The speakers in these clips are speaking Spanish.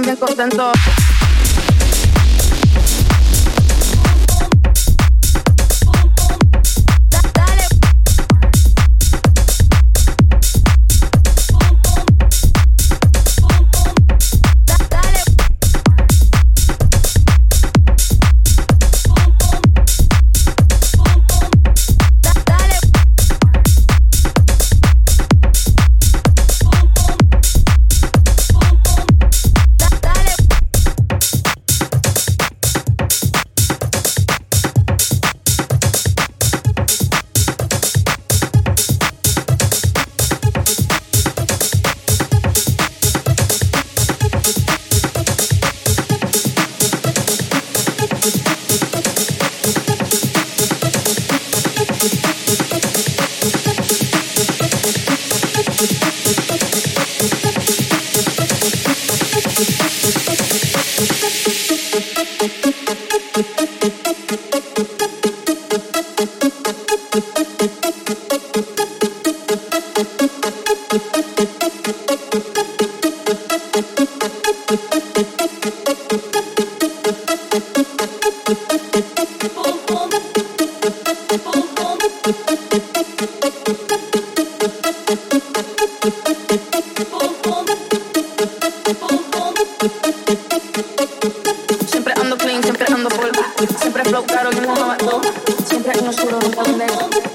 me contento.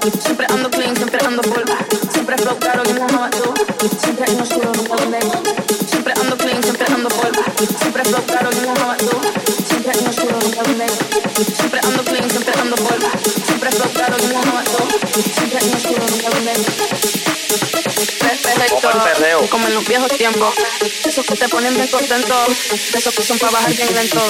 Siempre ando clean, siempre ando polva. Siempre flow caro, ningún novato. Siempre hay unos chulos, nunca donde Siempre ando clean, siempre ando polva. Siempre flow caro, ningún novato. Siempre hay unos chulos, nunca donde Siempre ando clean, siempre ando polva. Siempre flow caro, ningún novato. Siempre hay unos nunca donde Como en los viejos tiempos, esos que te ponen descontento, esos que son para bajar bien lento.